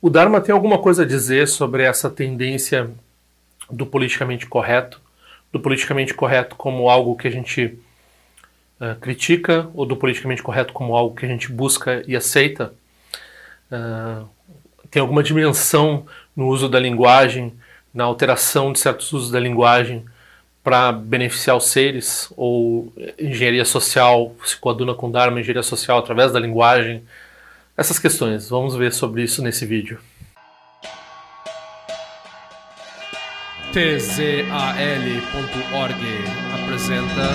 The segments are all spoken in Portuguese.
O Dharma tem alguma coisa a dizer sobre essa tendência do politicamente correto, do politicamente correto como algo que a gente uh, critica? Ou do politicamente correto como algo que a gente busca e aceita? Uh, tem alguma dimensão no uso da linguagem, na alteração de certos usos da linguagem para beneficiar os seres, ou engenharia social se coaduna com Dharma, engenharia social através da linguagem, essas questões. Vamos ver sobre isso nesse vídeo. tzal.org apresenta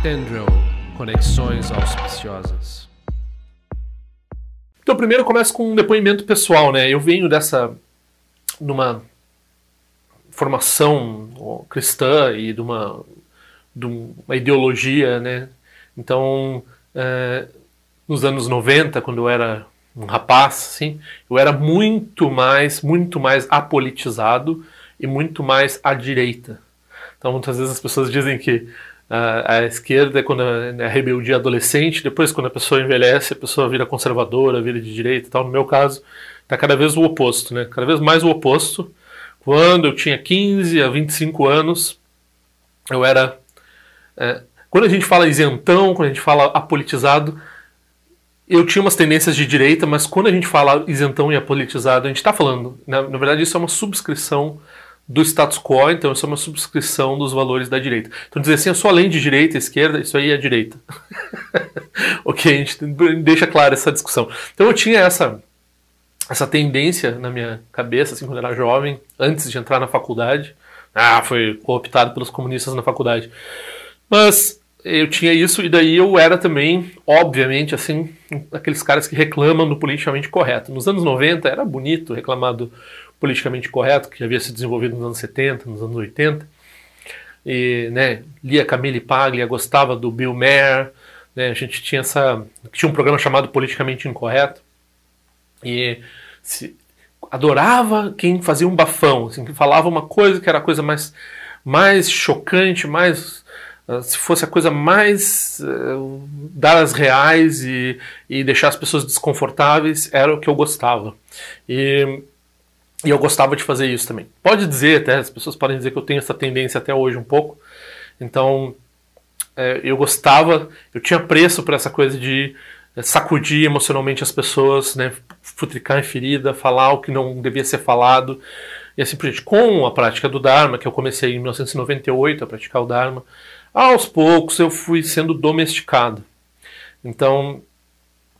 Tendril Conexões Auspiciosas. Então, primeiro começa com um depoimento pessoal, né? Eu venho dessa numa formação cristã e de uma, de uma ideologia, né? Então, é, nos anos 90, quando eu era um rapaz, assim, eu era muito mais, muito mais apolitizado e muito mais à direita. Então, muitas vezes as pessoas dizem que uh, a esquerda é quando é a rebeldia adolescente, depois quando a pessoa envelhece, a pessoa vira conservadora, vira de direita e tal. No meu caso, está cada vez o oposto, né? Cada vez mais o oposto. Quando eu tinha 15 a 25 anos, eu era. É, quando a gente fala isentão, quando a gente fala apolitizado, eu tinha umas tendências de direita, mas quando a gente fala isentão e apolitizado, a gente está falando, na, na, verdade, isso é uma subscrição do status quo, então isso é uma subscrição dos valores da direita. Então dizer assim, eu sou além de direita, esquerda, isso aí é direita. ok, a gente deixa clara essa discussão. Então eu tinha essa essa tendência na minha cabeça, assim, quando eu era jovem, antes de entrar na faculdade. Ah, foi cooptado pelos comunistas na faculdade. Mas eu tinha isso e daí eu era também, obviamente, assim, aqueles caras que reclamam do politicamente correto. Nos anos 90 era bonito reclamar do politicamente correto, que havia se desenvolvido nos anos 70, nos anos 80. E, né, lia Camille Paglia, gostava do Bill Maher, né, a gente tinha essa, tinha um programa chamado Politicamente Incorreto. E se, adorava quem fazia um bafão, assim, que falava uma coisa que era a coisa mais mais chocante, mais se fosse a coisa mais uh, dar as reais e, e deixar as pessoas desconfortáveis, era o que eu gostava. E, e eu gostava de fazer isso também. Pode dizer até, as pessoas podem dizer que eu tenho essa tendência até hoje um pouco. Então, é, eu gostava, eu tinha preço por essa coisa de é, sacudir emocionalmente as pessoas, né, futricar em ferida, falar o que não devia ser falado. E assim por diante. Com a prática do Dharma, que eu comecei em 1998 a praticar o Dharma, aos poucos eu fui sendo domesticado. Então,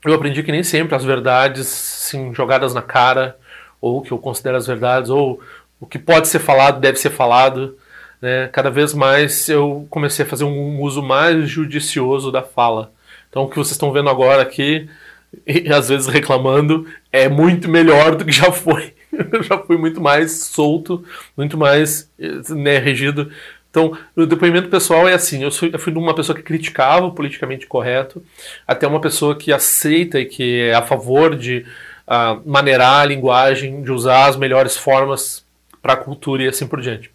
eu aprendi que nem sempre as verdades, sim, jogadas na cara, ou que eu considero as verdades, ou o que pode ser falado deve ser falado. Né? Cada vez mais eu comecei a fazer um uso mais judicioso da fala. Então, o que vocês estão vendo agora aqui, e às vezes reclamando, é muito melhor do que já foi. Eu já fui muito mais solto, muito mais né, regido então, o depoimento pessoal é assim: eu, eu fui de uma pessoa que criticava o politicamente correto, até uma pessoa que aceita e que é a favor de uh, maneirar a linguagem, de usar as melhores formas para a cultura e assim por diante.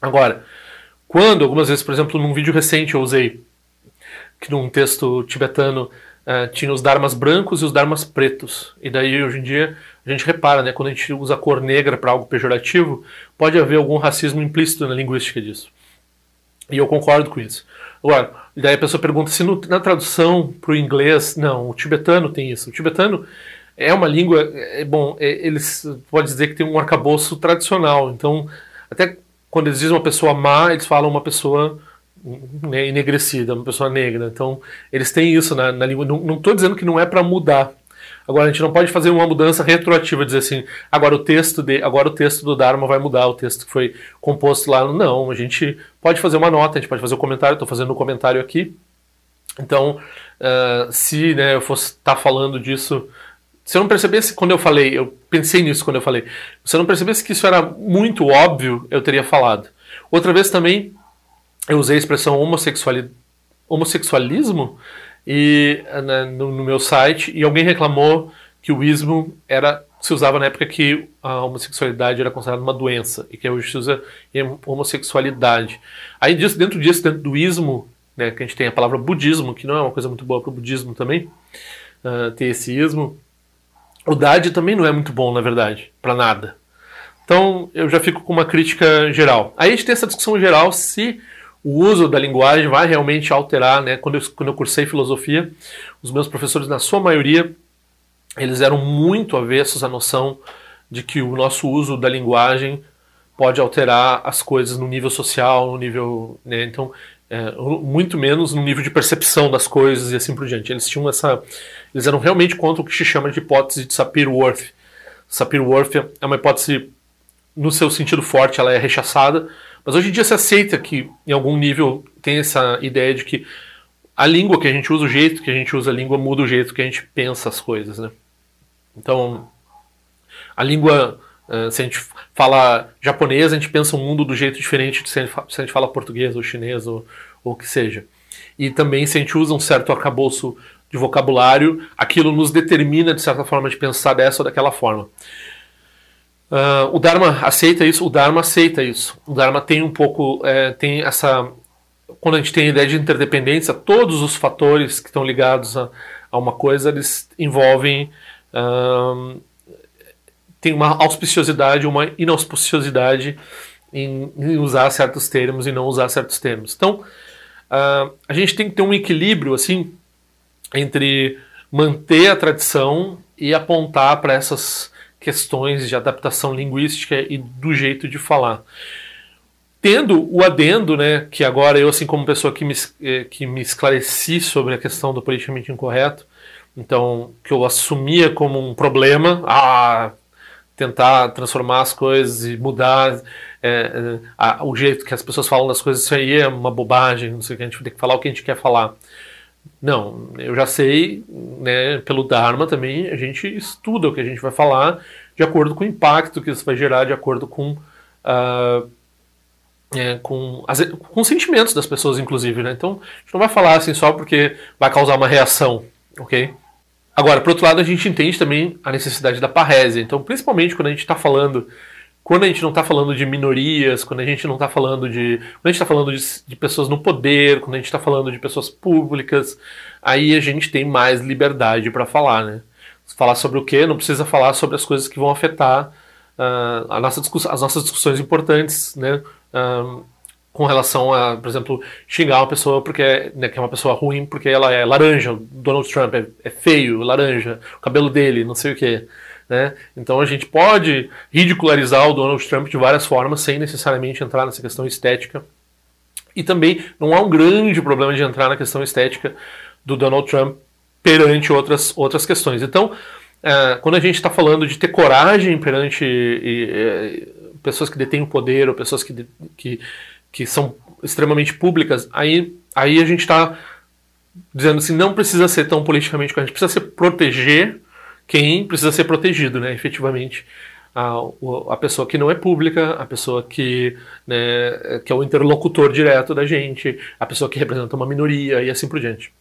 Agora, quando, algumas vezes, por exemplo, num vídeo recente eu usei que num texto tibetano uh, tinha os dharmas brancos e os dharmas pretos, e daí hoje em dia a gente repara, né, quando a gente usa a cor negra para algo pejorativo, pode haver algum racismo implícito na linguística disso. E eu concordo com isso. Agora, daí a pessoa pergunta se no, na tradução para o inglês, não, o tibetano tem isso. O tibetano é uma língua, é, bom, é, eles pode dizer que tem um arcabouço tradicional. Então, até quando eles dizem uma pessoa má, eles falam uma pessoa né, enegrecida, uma pessoa negra. Então, eles têm isso na, na língua. Não estou dizendo que não é para mudar, Agora a gente não pode fazer uma mudança retroativa, dizer assim, agora o texto de, agora o texto do Dharma vai mudar, o texto que foi composto lá. Não, a gente pode fazer uma nota, a gente pode fazer um comentário, estou fazendo um comentário aqui. Então, uh, se né, eu fosse estar tá falando disso, se eu não percebesse quando eu falei, eu pensei nisso quando eu falei, se eu não percebesse que isso era muito óbvio, eu teria falado. Outra vez também, eu usei a expressão homossexuali homossexualismo, e né, no, no, meu site e alguém reclamou que o ismo era se usava na época que a homossexualidade era considerada uma doença e que hoje se usa homossexualidade. Aí disso, dentro disso, dentro do ismo, né, que a gente tem a palavra budismo, que não é uma coisa muito boa para o budismo também, uh, ter esse ismo, o DAD também não é muito bom, na verdade, para nada. Então eu já fico com uma crítica geral. Aí a gente tem essa discussão geral se o uso da linguagem vai realmente alterar, né? Quando eu, quando eu cursei filosofia, os meus professores, na sua maioria, eles eram muito avessos à noção de que o nosso uso da linguagem pode alterar as coisas no nível social, no nível, né? Então, é, muito menos no nível de percepção das coisas e assim por diante. Eles tinham essa, eles eram realmente contra o que se chama de hipótese de Sapir-Whorf. Sapir-Whorf é uma hipótese no seu sentido forte, ela é rechaçada, mas hoje em dia se aceita que em algum nível tem essa ideia de que a língua que a gente usa, o jeito que a gente usa a língua muda o jeito que a gente pensa as coisas, né? Então, a língua Uh, se a gente fala japonês, a gente pensa o um mundo do jeito diferente de se a gente fala português ou chinês ou o que seja. E também se a gente usa um certo arcabouço de vocabulário, aquilo nos determina, de certa forma, de pensar dessa ou daquela forma. Uh, o Dharma aceita isso, o Dharma aceita isso. O Dharma tem um pouco, é, tem essa. Quando a gente tem a ideia de interdependência, todos os fatores que estão ligados a, a uma coisa, eles envolvem uh, tem uma auspiciosidade, uma inauspiciosidade em, em, usar certos termos e não usar certos termos. Então, uh, a gente tem que ter um equilíbrio assim entre manter a tradição e apontar para essas questões de adaptação linguística e do jeito de falar. Tendo o adendo, né, que agora eu, assim como pessoa que me, eh, que me esclareci sobre a questão do politicamente incorreto, então, que eu assumia como um problema, ah, tentar transformar as coisas e mudar é, a, o jeito que as pessoas falam das coisas, isso aí é uma bobagem, não sei o que, a gente tem que falar o que a gente quer falar. Não, eu já sei, né, pelo Dharma também, a gente estuda o que a gente vai falar de acordo com o impacto que isso vai gerar, de acordo com, uh, é, com, as, com os sentimentos das pessoas, inclusive. Né? Então, a gente não vai falar assim só porque vai causar uma reação, ok? Agora, por outro lado, a gente entende também a necessidade da parrésia. Então, principalmente quando a gente está falando, quando a gente não está falando de minorias, quando a gente não está falando de, quando a gente está falando de, de, pessoas no poder, quando a gente está falando de pessoas públicas, aí a gente tem mais liberdade para falar, né? Falar sobre o que? Não precisa falar sobre as coisas que vão afetar uh, a nossa as nossas discussões importantes, né? Uh, com relação a, por exemplo, xingar uma pessoa porque né, que é uma pessoa ruim porque ela é laranja, Donald Trump é, é feio, laranja, o cabelo dele, não sei o que. Né? Então a gente pode ridicularizar o Donald Trump de várias formas sem necessariamente entrar nessa questão estética. E também não há um grande problema de entrar na questão estética do Donald Trump perante outras, outras questões. Então, é, quando a gente está falando de ter coragem perante e, e, pessoas que detêm o poder ou pessoas que, que que são extremamente públicas, aí, aí a gente está dizendo assim, não precisa ser tão politicamente correto, precisa ser proteger quem precisa ser protegido, né, efetivamente. A, a pessoa que não é pública, a pessoa que, né, que é o interlocutor direto da gente, a pessoa que representa uma minoria e assim por diante.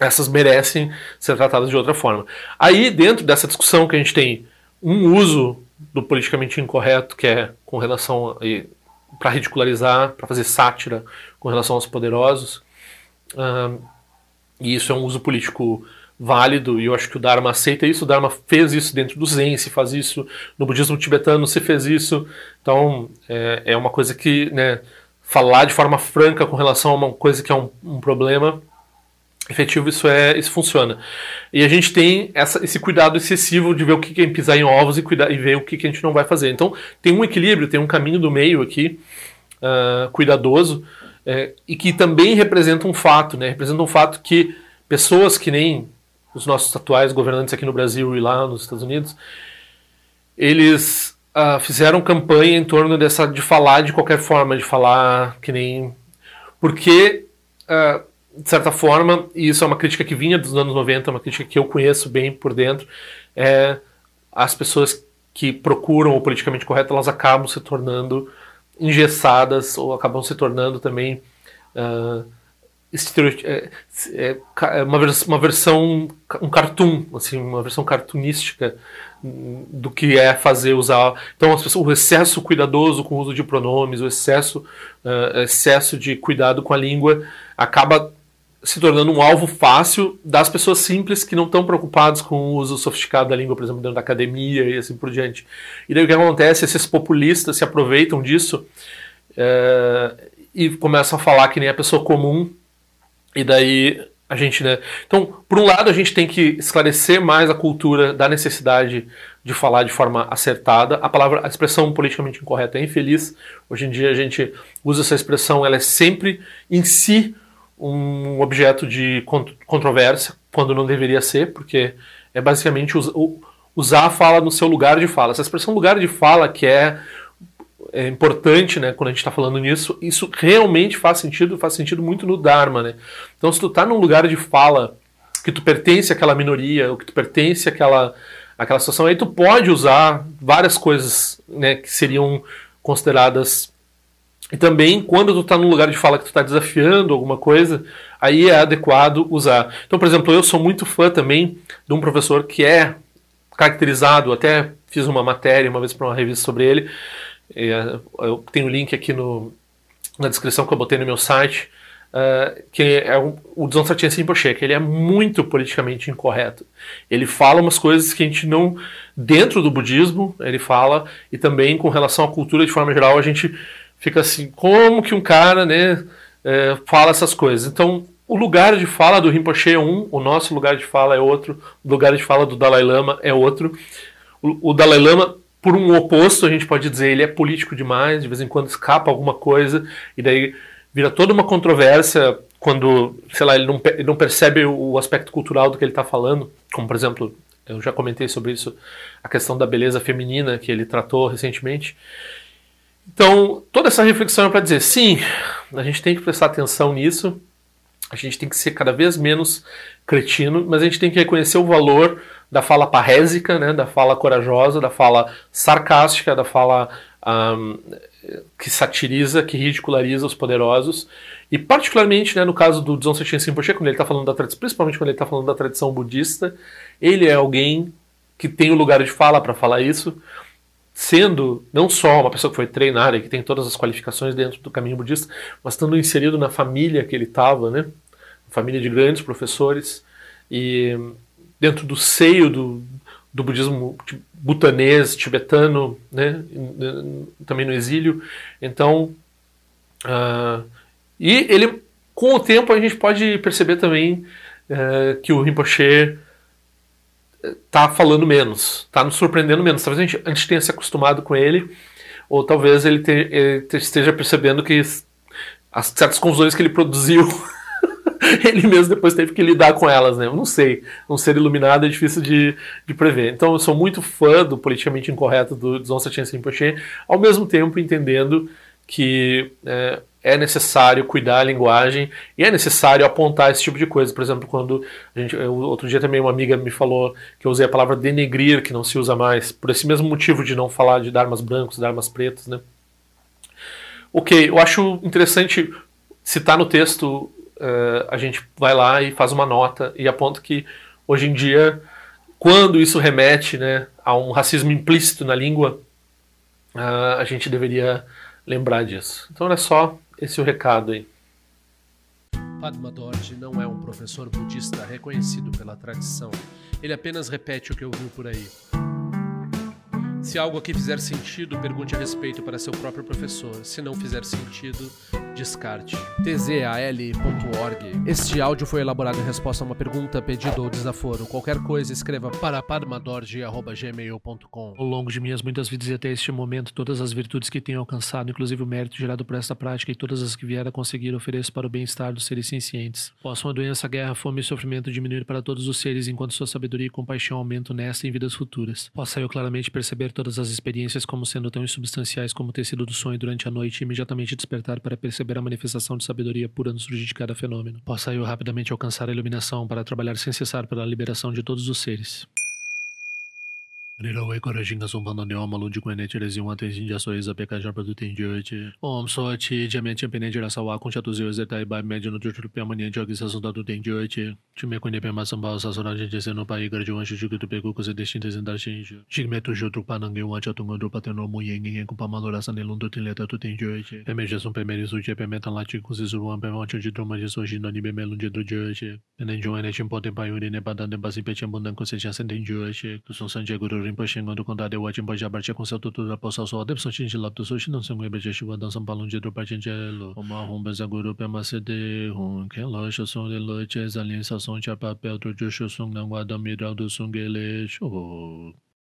Essas merecem ser tratadas de outra forma. Aí, dentro dessa discussão que a gente tem um uso do politicamente incorreto, que é com relação para ridicularizar, para fazer sátira com relação aos poderosos. e isso é um uso político válido, e eu acho que o Dharma aceita isso. O Dharma fez isso dentro do Zen, se faz isso no budismo tibetano, se fez isso. Então é, é uma coisa que, né, falar de forma franca com relação a uma coisa que é um, um problema efetivo isso é isso funciona e a gente tem essa, esse cuidado excessivo de ver o que é pisar em ovos e cuidar e ver o que, que a gente não vai fazer então tem um equilíbrio tem um caminho do meio aqui uh, cuidadoso é, e que também representa um fato né representa um fato que pessoas que nem os nossos atuais governantes aqui no Brasil e lá nos Estados Unidos eles uh, fizeram campanha em torno dessa de falar de qualquer forma de falar que nem porque uh, de certa forma, e isso é uma crítica que vinha dos anos 90, uma crítica que eu conheço bem por dentro, é as pessoas que procuram o politicamente correto, elas acabam se tornando engessadas ou acabam se tornando também é uma, vers uma versão, um cartoon, assim, uma versão cartunística do que é fazer usar. Então, as pessoas, o excesso cuidadoso com o uso de pronomes, o excesso, uh, excesso de cuidado com a língua acaba se tornando um alvo fácil das pessoas simples que não estão preocupadas com o uso sofisticado da língua, por exemplo, dentro da academia e assim por diante. E daí o que acontece? Esses populistas se aproveitam disso é, e começam a falar que nem a pessoa comum, e daí a gente, né? Então, por um lado, a gente tem que esclarecer mais a cultura da necessidade de falar de forma acertada. A palavra, a expressão politicamente incorreta é infeliz. Hoje em dia a gente usa essa expressão, ela é sempre em si um objeto de controvérsia, quando não deveria ser, porque é basicamente usar a fala no seu lugar de fala. Essa expressão lugar de fala que é, é importante, né, quando a gente está falando nisso, isso realmente faz sentido, faz sentido muito no Dharma, né? Então, se tu está num lugar de fala que tu pertence àquela minoria, ou que tu pertence àquela, àquela situação, aí tu pode usar várias coisas, né, que seriam consideradas e também, quando tu está num lugar de fala que tu está desafiando alguma coisa, aí é adequado usar. Então, por exemplo, eu sou muito fã também de um professor que é caracterizado, até fiz uma matéria uma vez para uma revista sobre ele, eu tenho o link aqui no, na descrição que eu botei no meu site, uh, que é o, o Rinpoche, que ele é muito politicamente incorreto. Ele fala umas coisas que a gente não, dentro do budismo, ele fala, e também com relação à cultura de forma geral, a gente fica assim, como que um cara, né, é, fala essas coisas. Então, o lugar de fala do Rinpoche é um, o nosso lugar de fala é outro, o lugar de fala do Dalai Lama é outro. O, o Dalai Lama, por um oposto, a gente pode dizer, ele é político demais, de vez em quando escapa alguma coisa, e daí vira toda uma controvérsia quando, sei lá, ele não, ele não percebe o aspecto cultural do que ele está falando, como por exemplo, eu já comentei sobre isso, a questão da beleza feminina que ele tratou recentemente. Então, toda essa reflexão é para dizer, sim, a gente tem que prestar atenção nisso, a gente tem que ser cada vez menos cretino, mas a gente tem que reconhecer o valor da fala parrésica, né, da fala corajosa, da fala sarcástica, da fala um, que satiriza, que ridiculariza os poderosos. E particularmente, né, no caso do Dzongchen Rinpoche, quando ele está falando da tradição, principalmente quando ele está falando da tradição budista, ele é alguém que tem o lugar de fala para falar isso sendo não só uma pessoa que foi treinada e que tem todas as qualificações dentro do caminho budista, mas estando inserido na família que ele estava, né? Família de grandes professores e dentro do seio do, do budismo butanês, tibetano, né? Também no exílio. Então, uh, e ele, com o tempo, a gente pode perceber também uh, que o Rinpoche tá falando menos, tá nos surpreendendo menos. Talvez a gente, a gente tenha se acostumado com ele, ou talvez ele, te, ele esteja percebendo que as certas confusões que ele produziu, ele mesmo depois teve que lidar com elas, né? Eu não sei. Um ser iluminado é difícil de, de prever. Então eu sou muito fã do politicamente incorreto do Dzongsa Chensen Rinpoche, ao mesmo tempo entendendo que é, é necessário cuidar a linguagem e é necessário apontar esse tipo de coisa. Por exemplo, quando a gente, eu, outro dia também uma amiga me falou que eu usei a palavra denegrir, que não se usa mais, por esse mesmo motivo de não falar de darmas brancos, darmas pretos, né? Ok, eu acho interessante citar no texto, uh, a gente vai lá e faz uma nota e aponta que hoje em dia, quando isso remete né, a um racismo implícito na língua, uh, a gente deveria lembrar disso. Então é só esse o recado aí. Padma Dorje não é um professor budista reconhecido pela tradição. Ele apenas repete o que ouviu por aí. Se algo aqui fizer sentido, pergunte a respeito para seu próprio professor. Se não fizer sentido, descarte. tzal.org. Este áudio foi elaborado em resposta a uma pergunta, pedido ou desaforo. Qualquer coisa, escreva para padmadorje.gmail.com. Ao longo de minhas muitas vidas e até este momento, todas as virtudes que tenho alcançado, inclusive o mérito gerado por esta prática e todas as que vier a conseguir, ofereço para o bem-estar dos seres cientes. Possam a doença, a guerra, fome e sofrimento diminuir para todos os seres, enquanto sua sabedoria e compaixão aumentam nesta e em vidas futuras. Possa eu claramente perceber todas as experiências como sendo tão insubstanciais como o tecido do sonho durante a noite e imediatamente despertar para perceber a manifestação de sabedoria pura no surgir de cada fenômeno. Possa eu rapidamente alcançar a iluminação para trabalhar sem cessar pela liberação de todos os seres. Nirā wē kōrā shīngā sōng pāndā nirā mā lōngjī kuwa nē chē rē zī wāntē shīng jā sō yé zā pē kā shār pā tū tēng jō yé chē. Om sō chī jā mē chē pē nē chē rā sā wā kōng shā tū zī wē zē tā yé bā mē jō nō chō chū pē mā nē chō kī sā sōng tā tū tēng jō yé chē. Chū mē kuwa nē pē mā sā mbā sā sō rā chē chē sē nō pā yé kā rā jō wā shū chū kī tū pē kū kū sē tē shīng tē sēn tā shīng shū. Shīg mē tū shō tū pā nāng yō wā chā tū ngā tū pā tē nō mō yé ngē ngē kū pā mā lō rā sā nē lōng tū tēng lē tā tū tēng jō yé chē. Pē mē chē sōng pē mē rī sū chē pē mē tā lā chī kū sē sū rō wā pē mā chō chī tō mā chē sō shī nō nī pē mē lōng chē tū jō yé chē. Pē nē jō wā nē chī mpō tē pā yō rī nē pā tā tē pā sī pē chē mpō nē kū sē chā sēn tēng jō yé chē. Tū sōng sān chē kū rō rinpoche ngondu kondade wachin pa jabar che konsa tutu ra posa so adep so chin chi laptu so shinan sangwe beche shiwa dan sam palung je dro parchen che lo oma hon benza guru pe ma se de hon ke lo sho so de lo che zan lin sa song cha pa pe dro jo sho sung nang wa dam mi ra du sung ge le sho